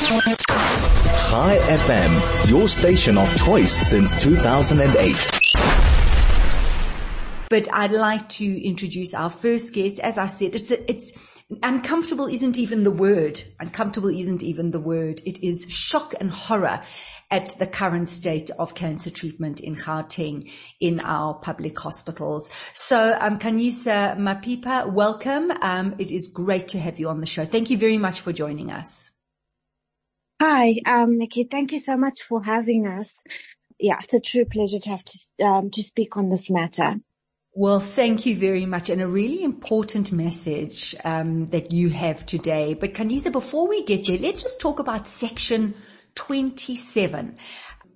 Chai FM, your station of choice since 2008. But I'd like to introduce our first guest. As I said, it's, a, it's, uncomfortable isn't even the word. Uncomfortable isn't even the word. It is shock and horror at the current state of cancer treatment in Gauteng in our public hospitals. So, um, Khanyisa Mapipa, welcome. Um, it is great to have you on the show. Thank you very much for joining us. Hi, um, Nikki. Thank you so much for having us. Yeah, it's a true pleasure to have to, um, to speak on this matter. Well, thank you very much and a really important message um, that you have today. But Khanyisa, before we get there, let's just talk about section 27,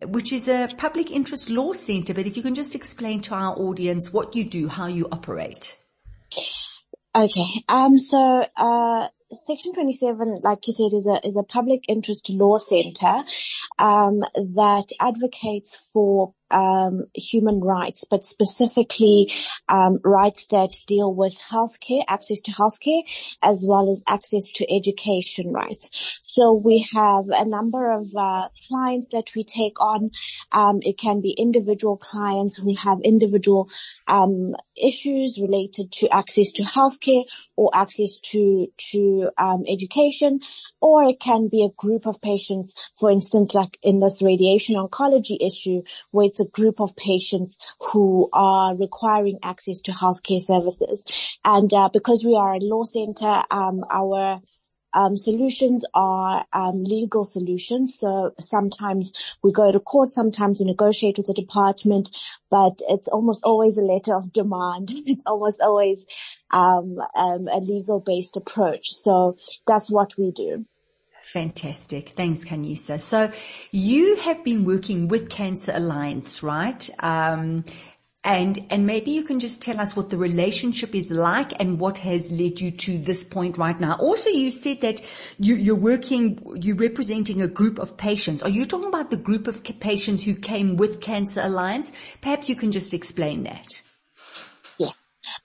which is a public interest law center. But if you can just explain to our audience what you do, how you operate. Okay. Um, so, uh, Section 27, like you said, is a, is a public interest law center, um, that advocates for um, human rights, but specifically um, rights that deal with healthcare, access to healthcare, as well as access to education rights. So we have a number of uh, clients that we take on. Um, it can be individual clients who have individual um, issues related to access to healthcare or access to to um, education, or it can be a group of patients, for instance, like in this radiation oncology issue, where it's a group of patients who are requiring access to healthcare services. And uh, because we are a law center, um, our um, solutions are um, legal solutions. So sometimes we go to court, sometimes we negotiate with the department, but it's almost always a letter of demand. It's almost always um, um a legal based approach. So that's what we do. Fantastic. Thanks, Khanyisa. So you have been working with Cancer Alliance, right? Um, and, and maybe you can just tell us what the relationship is like and what has led you to this point right now. Also, you said that you, you're working, you're representing a group of patients. Are you talking about the group of patients who came with Cancer Alliance? Perhaps you can just explain that.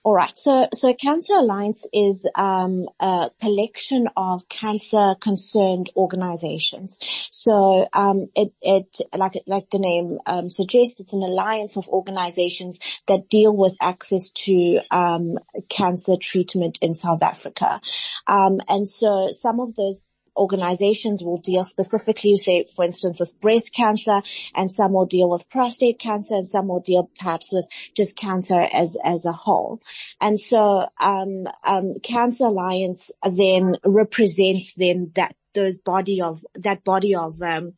All right. So, so Cancer Alliance is um, a collection of cancer concerned organizations. So, um, it, it, like, like the name um, suggests, it's an alliance of organizations that deal with access to um, cancer treatment in South Africa. Um, and so, some of those organizations will deal specifically, say, for instance, with breast cancer, and some will deal with prostate cancer, and some will deal perhaps with just cancer as as a whole. And so, um, um, Cancer Alliance then represents then that those body of that body of um,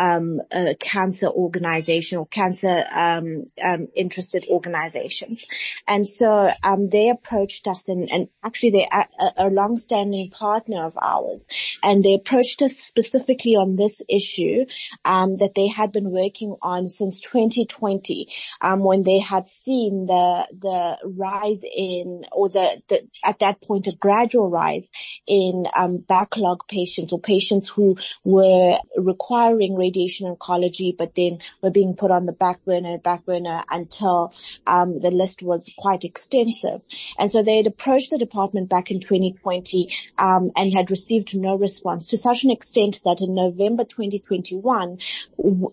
um, cancer organization or cancer um, um, interested organizations. And so um, they approached us and, and actually they're a, a long-standing partner of ours and they approached us specifically on this issue um, that they had been working on since 2020 um, when they had seen the the rise in or the, the at that point a gradual rise in backlog patients or patients who were requiring radiation oncology, but then were being put on the back burner, back burner until um, the list was quite extensive. And so they had approached the department back in 2020 um, and had received no response to such an extent that in November 2021,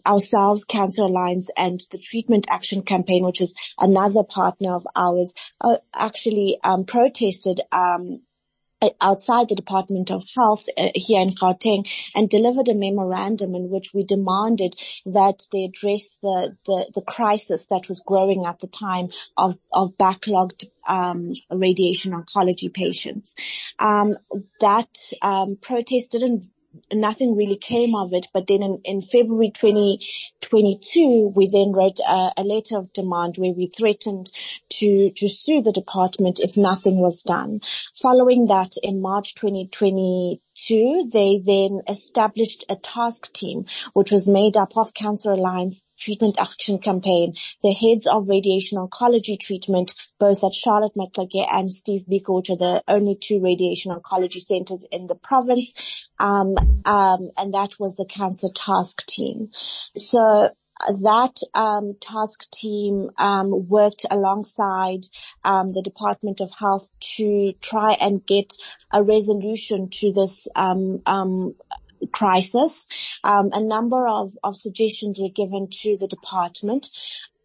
ourselves, Cancer Alliance, and the Treatment Action Campaign, which is another partner of ours, uh, actually um, protested um, outside the Department of Health uh, here in Gauteng and delivered a memorandum in which we demanded that they address the, the, the crisis that was growing at the time of, of backlogged um, radiation oncology patients. Um, that um, protest didn't nothing really came of it. But then in, in February 2022, we then wrote a, a, letter of demand where we threatened to, to sue the department if nothing was done. Following that, in March 2020, two, they then established a task team, which was made up of Cancer Alliance Treatment Action Campaign, the heads of radiation oncology treatment, both at Charlotte Maxeke and Steve Biko, which are the only two radiation oncology centers in the province. Um, um, and that was the cancer task team. So that um, task team um, worked alongside um, the Department of Health to try and get a resolution to this um, um, crisis. Um, a number of, of suggestions were given to the department,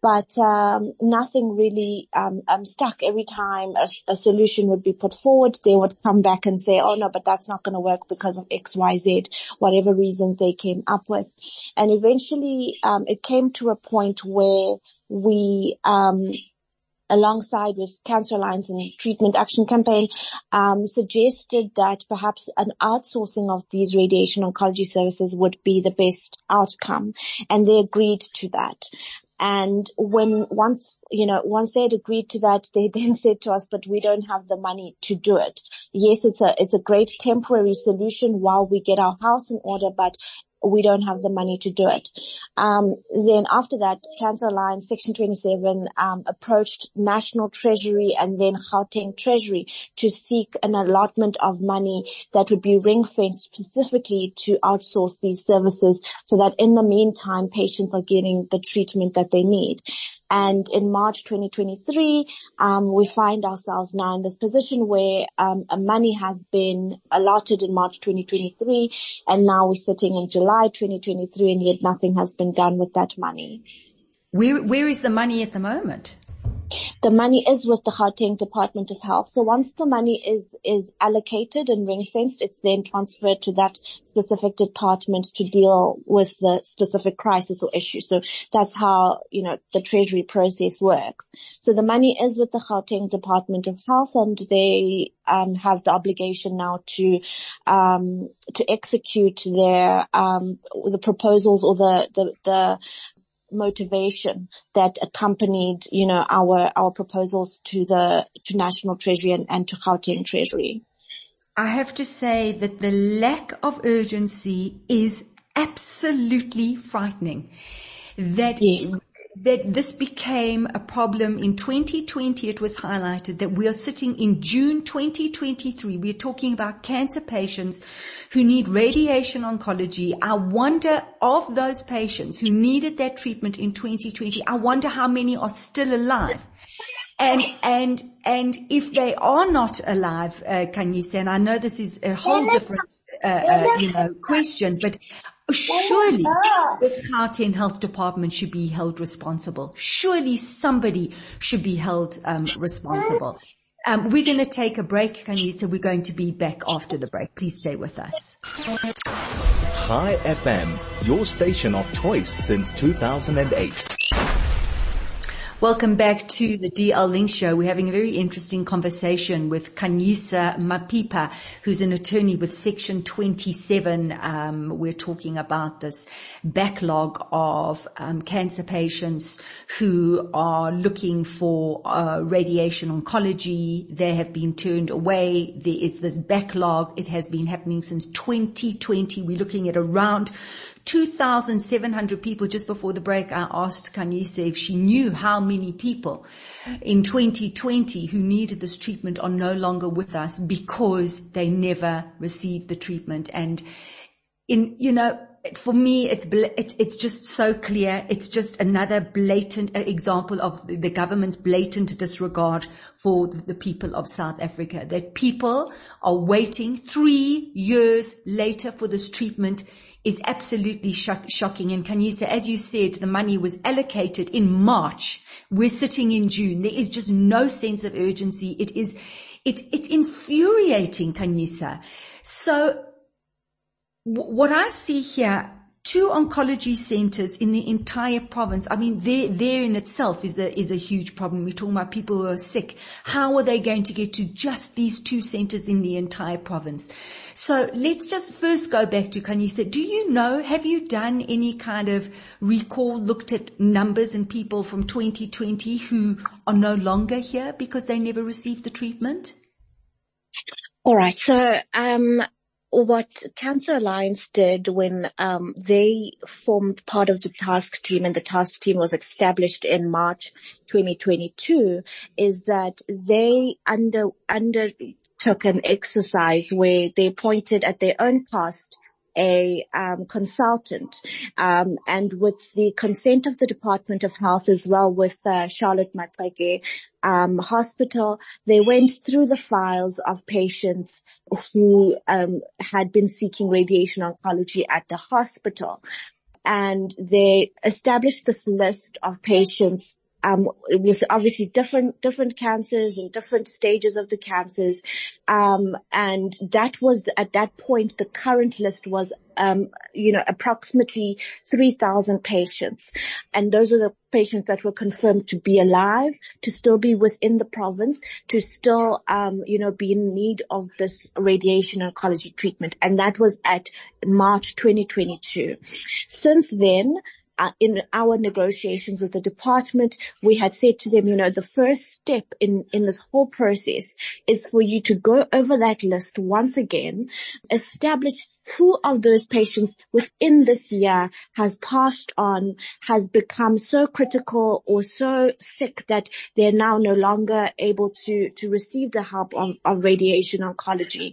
but um, nothing really um, um, stuck. Every time a, a, solution would be put forward, they would come back and say, "Oh no, but that's not going to work because of xyz whatever reasons they came up with. And eventually, um, it came to a point where we um, alongside with Cancer Alliance and Treatment Action Campaign, um, suggested that perhaps an outsourcing of these radiation oncology services would be the best outcome. And they agreed to that. And when once, you know, once they had agreed to that, they then said to us, but we don't have the money to do it. Yes, it's a, it's a great temporary solution while we get our house in order, but we don't have the money to do it. Um, then after that, Cancer Alliance Section 27 um, approached National Treasury and then Gauteng Treasury to seek an allotment of money that would be ring fenced specifically to outsource these services so that in the meantime, patients are getting the treatment that they need. And in March 2023, um, we find ourselves now in this position where um, money has been allotted in March 2023, and now we're sitting in July 2023, and yet nothing has been done with that money. Where where is the money at the moment? The money is with the Gauteng Department of Health. So once the money is, is allocated and ring fenced, it's then transferred to that specific department to deal with the specific crisis or issue. So that's how, you know, the treasury process works. So the money is with the Gauteng Department of Health and they, um, have the obligation now to, um, to execute their, um, the proposals or the, the, the, motivation that accompanied, you know, our, our proposals to the, to National Treasury and, and to Gauteng Treasury? I have to say that the lack of urgency is absolutely frightening. That yes that this became a problem in 2020. It was highlighted that we are sitting in June 2023. We're talking about cancer patients who need radiation oncology. I wonder of those patients who needed that treatment in 2020, I wonder how many are still alive. And, and, and if they are not alive, uh, Khanyisa, and I know this is a whole different, uh, uh, you know, question, but Surely this Gauteng Health Department should be held responsible. Surely somebody should be held um, responsible. Um, we're going to take a break, Khanyisa. We're going to be back after the break. Please stay with us. Chai FM, your station of choice since 2008. Welcome back to the DL Link Show. We're having a very interesting conversation with Khanyisa Mapipa, who's an attorney with Section 27. Um, we're talking about this backlog of um, cancer patients who are looking for uh, radiation oncology. They have been turned away. There is this backlog. It has been happening since 2020. We're looking at around 2,700 people just before the break. I asked Khanyisa if she knew how many people in 2020 who needed this treatment are no longer with us because they never received the treatment. And in, you know, for me, it's, it's, just so clear. It's just another blatant example of the government's blatant disregard for the people of South Africa, that people are waiting three years later for this treatment is absolutely shock, shocking. And Khanyisa, as you said, the money was allocated in March. We're sitting in June. There is just no sense of urgency. It is, it's, it's infuriating, Khanyisa. So w- what I see here two oncology centers in the entire province. I mean, there, there in itself is a, is a huge problem. We're talking about people who are sick. How are they going to get to just these two centers in the entire province? So let's just first go back to Khanyisa. Do you know, have you done any kind of recall, looked at numbers and people from 2020 who are no longer here because they never received the treatment? All right. So, um, what Cancer Alliance did when um, they formed part of the task team and the task team was established in March 2022 is that they under undertook an exercise where they appointed at their own cost a um, consultant, um, and with the consent of the Department of Health as well with uh, Charlotte Maxeke um, Hospital, they went through the files of patients who um, had been seeking radiation oncology at the hospital. And they established this list of patients um, with obviously different different cancers and different stages of the cancers, um, and that was at that point the current list was um, you know, approximately 3,000 patients. And those were the patients that were confirmed to be alive, to still be within the province, to still, um, you know, be in need of this radiation oncology treatment. And that was at March 2022. Since then, uh, in our negotiations with the department, we had said to them, you know, the first step in, in this whole process is for you to go over that list once again, establish who of those patients within this year has passed on, has become so critical or so sick that they're now no longer able to, to receive the help of, of radiation oncology,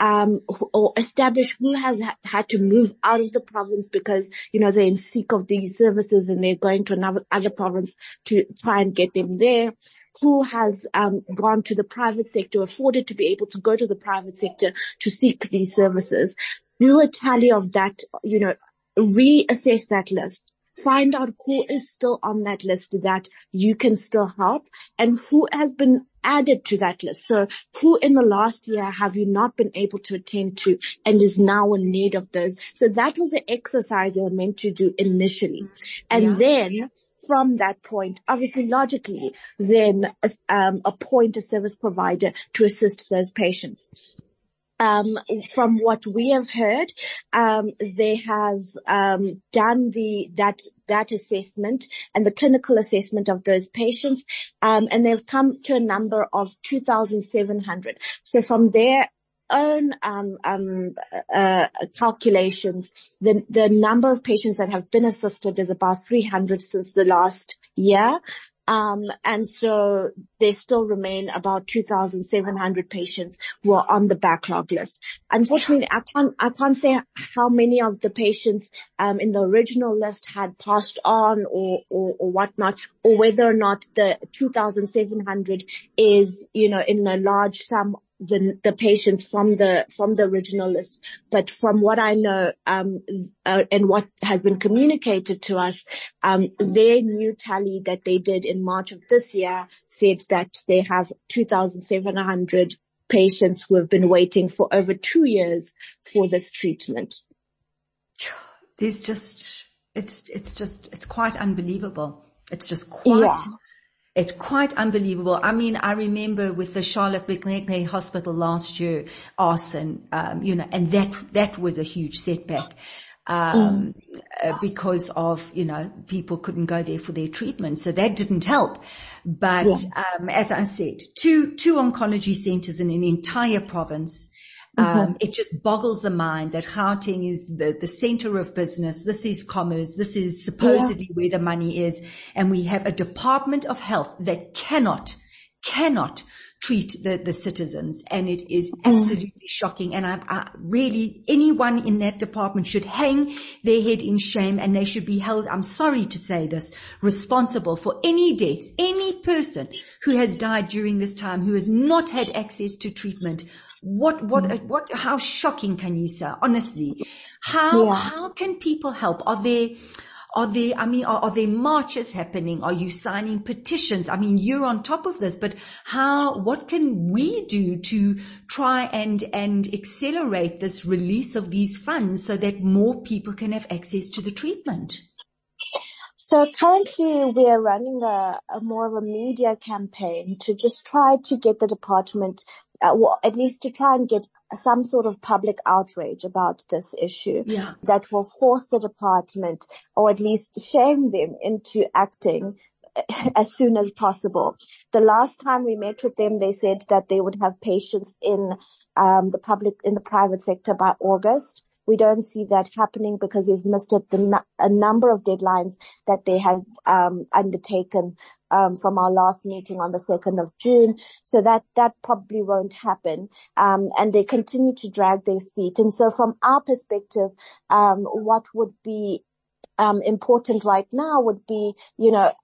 um, or establish who has ha- had to move out of the province because, you know, they're in seek of these services and they're going to another other province to try and get them there who has um, gone to the private sector, afforded to be able to go to the private sector to seek these services do a tally of that, you know, reassess that list. Find out who is still on that list that you can still help and who has been added to that list. So who in the last year have you not been able to attend to and is now in need of those? So that was the exercise they were meant to do initially. And yeah. then from that point, obviously logically, then um, appoint a service provider to assist those patients um, from what we have heard, um, they have um, done the that that assessment and the clinical assessment of those patients, um, and they've come to a number of 2,700. So from their own um, um, uh, calculations, the the number of patients that have been assisted is about 300 since the last year. Um, and so there still remain about 2,700 patients who are on the backlog list. Unfortunately, I can't, I can't say how many of the patients, um, in the original list had passed on or, or, or whatnot, or whether or not the 2,700 is, you know, in a large sum the the patients from the from the original list. But from what I know, um, uh, and what has been communicated to us, um, their new tally that they did in March of this year said that they have 2,700 patients who have been waiting for over two years for this treatment. There's just, it's, it's just, it's quite unbelievable. It's just quite yeah. It's quite unbelievable. I mean, I remember with the Charlotte Maxeke Hospital last year, arson, um, you know, and that, that was a huge setback. Um, mm. uh, because of, you know, people couldn't go there for their treatment. So that didn't help. But, yeah. um, as I said, two, two oncology centers in an entire province. Um, it just boggles the mind that Gauteng is the, the center of business. This is commerce. This is supposedly yeah. where the money is. And we have a department of health that cannot, cannot treat the, the citizens. And it is mm. absolutely mm. shocking. And I, I, really, anyone in that department should hang their head in shame and they should be held, I'm sorry to say this, responsible for any deaths, any person who has died during this time who has not had access to treatment what, what, mm. what, how shocking can you say? Honestly, how, yeah. how can people help? Are there, are there, I mean, are, are, there marches happening? Are you signing petitions? I mean, you're on top of this, but how, what can we do to try and, and accelerate this release of these funds so that more people can have access to the treatment? So currently we are running a, a, more of a media campaign to just try to get the department uh, well, at least to try and get some sort of public outrage about this issue yeah. that will force the department or at least shame them into acting as soon as possible. The last time we met with them, they said that they would have patients in um, the public, in the private sector by August. We don't see that happening because they've missed the, a number of deadlines that they have um, undertaken um, from our last meeting on the 2nd of June. So that, that probably won't happen. Um, and they continue to drag their feet. And so from our perspective, um, what would be um, important right now would be, you know,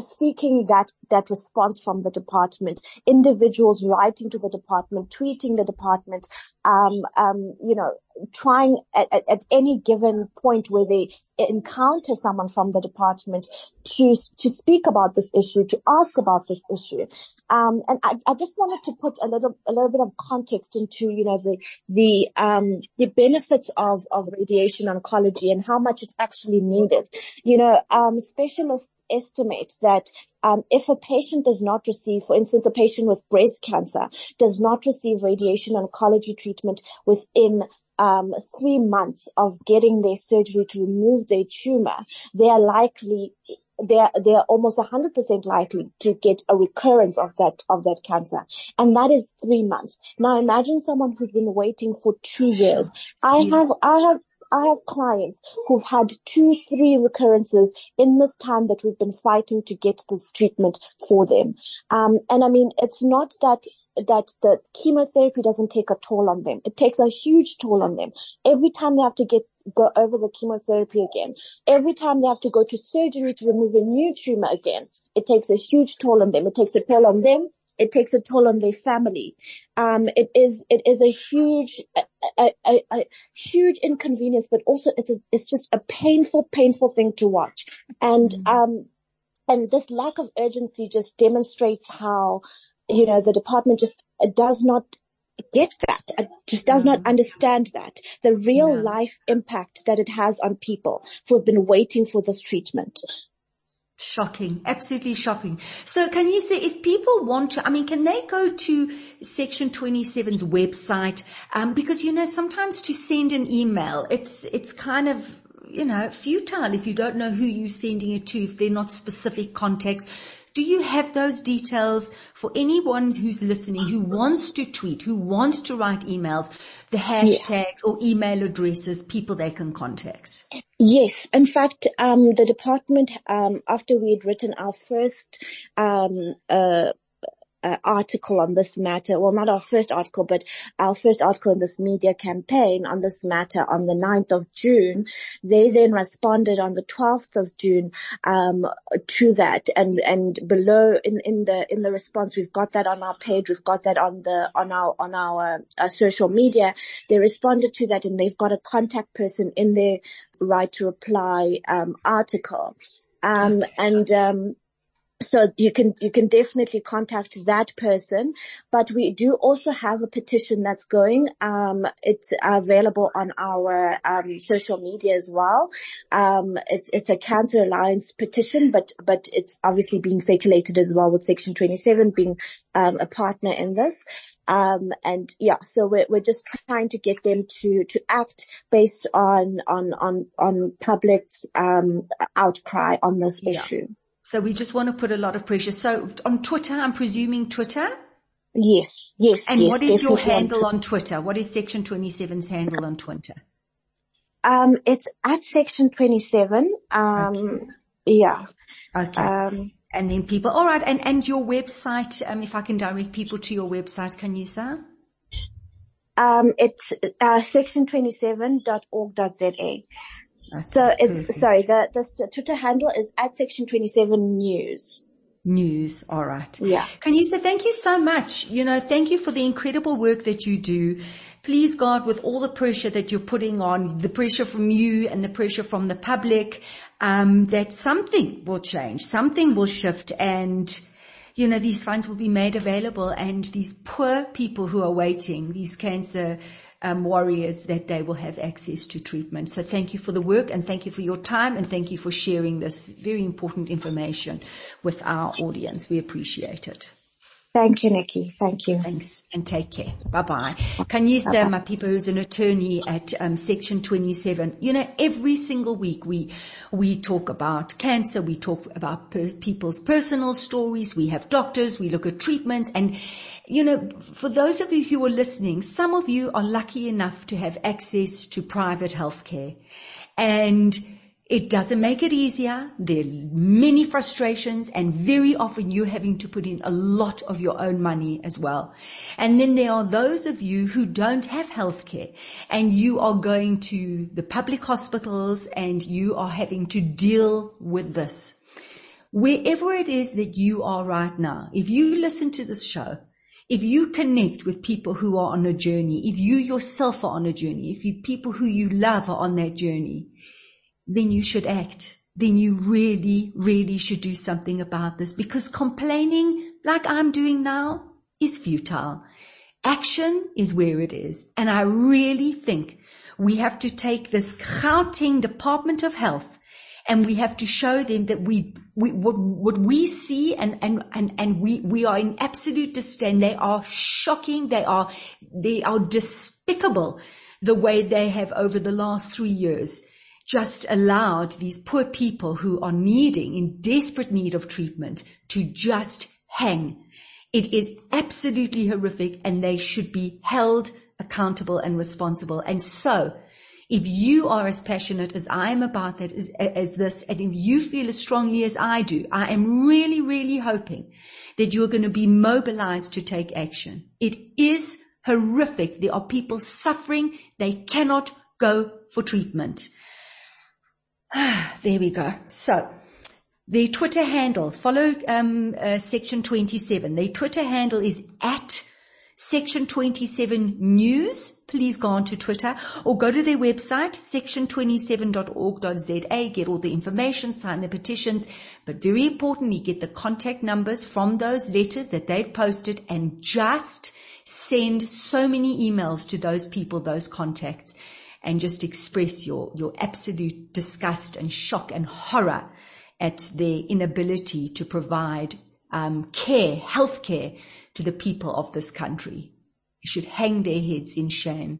seeking that that response from the department. Individuals writing to the department, tweeting the department, um, um, you know, trying at, at, at, any given point where they encounter someone from the department to to speak about this issue, to ask about this issue. Um, and I, I, just wanted to put a little a little bit of context into you know the the um, the benefits of of radiation oncology and how much it's actually needed. You know, um, specialists estimate that um, if a patient does not receive, for instance, a patient with breast cancer does not receive radiation oncology treatment within um, three months of getting their surgery to remove their tumor, they are likely they're they're almost 100% likely to get a recurrence of that of that cancer. And that is 3 months. Now imagine someone who's been waiting for 2 years. I have i have I have clients who've had two, three recurrences in this time that we've been fighting to get this treatment for them. Um, and I mean, it's not that that the chemotherapy doesn't take a toll on them. It takes a huge toll on them. Every time they have to get go over the chemotherapy again, every time they have to go to surgery to remove a new tumor again, it takes a huge toll on them. It takes a toll on them it takes a toll on their family. Um, it is, it is a huge, a, a, a, huge inconvenience, but also it's a, it's just a painful, painful thing to watch. And, mm-hmm. um, and this lack of urgency just demonstrates how, you know, the department just does not get that, just does not mm-hmm. understand that, the real yeah. life impact that it has on people who have been waiting for this treatment. Shocking, absolutely shocking. So can you say if people want to, I mean, can they go to Section 27's website? Um, because you know, sometimes to send an email, it's, it's kind of, you know, futile if you don't know who you're sending it to, if they're not specific contacts. Do you have those details for anyone who's listening who wants to tweet, who wants to write emails, the hashtags yeah. or email addresses, people they can contact? Yes. In fact, um, the department, um, after we had written our first, um, uh, uh, article on this matter. Well, not our first article, but our first article in this media campaign on this matter on the 9th of June. They then responded on the 12th of June, um, to that and, and below in, in the, in the response, we've got that on our page. We've got that on the, on our, on our, uh, social media. They responded to that and they've got a contact person in their right to reply, um, article. Um, and, um, so you can you can definitely contact that person but we do also have a petition that's going um, it's available on our um, social media as well um, it's it's a cancer alliance petition but but it's obviously being circulated as well with section 27 being um, a partner in this um, and yeah, so we're, we're just trying to get them to, to act based on, on, on, on public, um, outcry on this yeah. issue. So we just want to put a lot of pressure. So on Twitter, I'm presuming Twitter? Yes, yes. And yes, what is your handle on Twitter? What is Section 27's handle on Twitter? Um, it's at Section 27. Um, okay. yeah. Okay. Um, and then people, all right. And, and your website, um, if I can direct people to your website, can you say? Um, it's, uh, section27.org.za so it's, perfect. sorry, the, the Twitter handle is at section 27 news. News. All right. Yeah. Khanyisa, thank you so much. You know, thank you for the incredible work that you do. Please God, with all the pressure that you're putting on, the pressure from you and the pressure from the public, um, that something will change, something will shift and, you know, these funds will be made available and these poor people who are waiting, these cancer warriors that they will have access to treatment. So thank you for the work and thank you for your time and thank you for sharing this very important information with our audience. We appreciate it. Thank you, Nikki. Thank you. Thanks and take care. Bye bye. Khanyisa, my people who's an attorney at um, section 27, you know, every single week we, we talk about cancer. We talk about per- people's personal stories. We have doctors. We look at treatments and, you know, for those of you who are listening, some of you are lucky enough to have access to private healthcare and it doesn't make it easier. There are many frustrations and very often you're having to put in a lot of your own money as well. And then there are those of you who don't have healthcare and you are going to the public hospitals and you are having to deal with this. Wherever it is that you are right now, if you listen to this show, if you connect with people who are on a journey, if you yourself are on a journey, if you people who you love are on that journey, then you should act. Then you really, really should do something about this because complaining like I'm doing now is futile. Action is where it is. And I really think we have to take this Gauteng Department of Health and we have to show them that we, we what, what we see and, and, and, and we, we are in absolute disdain. They are shocking. They are, they are despicable the way they have over the last three years just allowed these poor people who are needing, in desperate need of treatment to just hang. It is absolutely horrific and they should be held accountable and responsible. And so if you are as passionate as I am about that as, as this, and if you feel as strongly as I do, I am really, really hoping that you're going to be mobilized to take action. It is horrific. There are people suffering. They cannot go for treatment. there we go. So their Twitter handle, follow um, uh, section 27. Their Twitter handle is at section 27 news. Please go on to Twitter or go to their website, section27.org.za, get all the information, sign the petitions, but very importantly, get the contact numbers from those letters that they've posted and just send so many emails to those people, those contacts and just express your, your absolute disgust and shock and horror at their inability to provide um, care, health care to the people of this country. Should hang their heads in shame.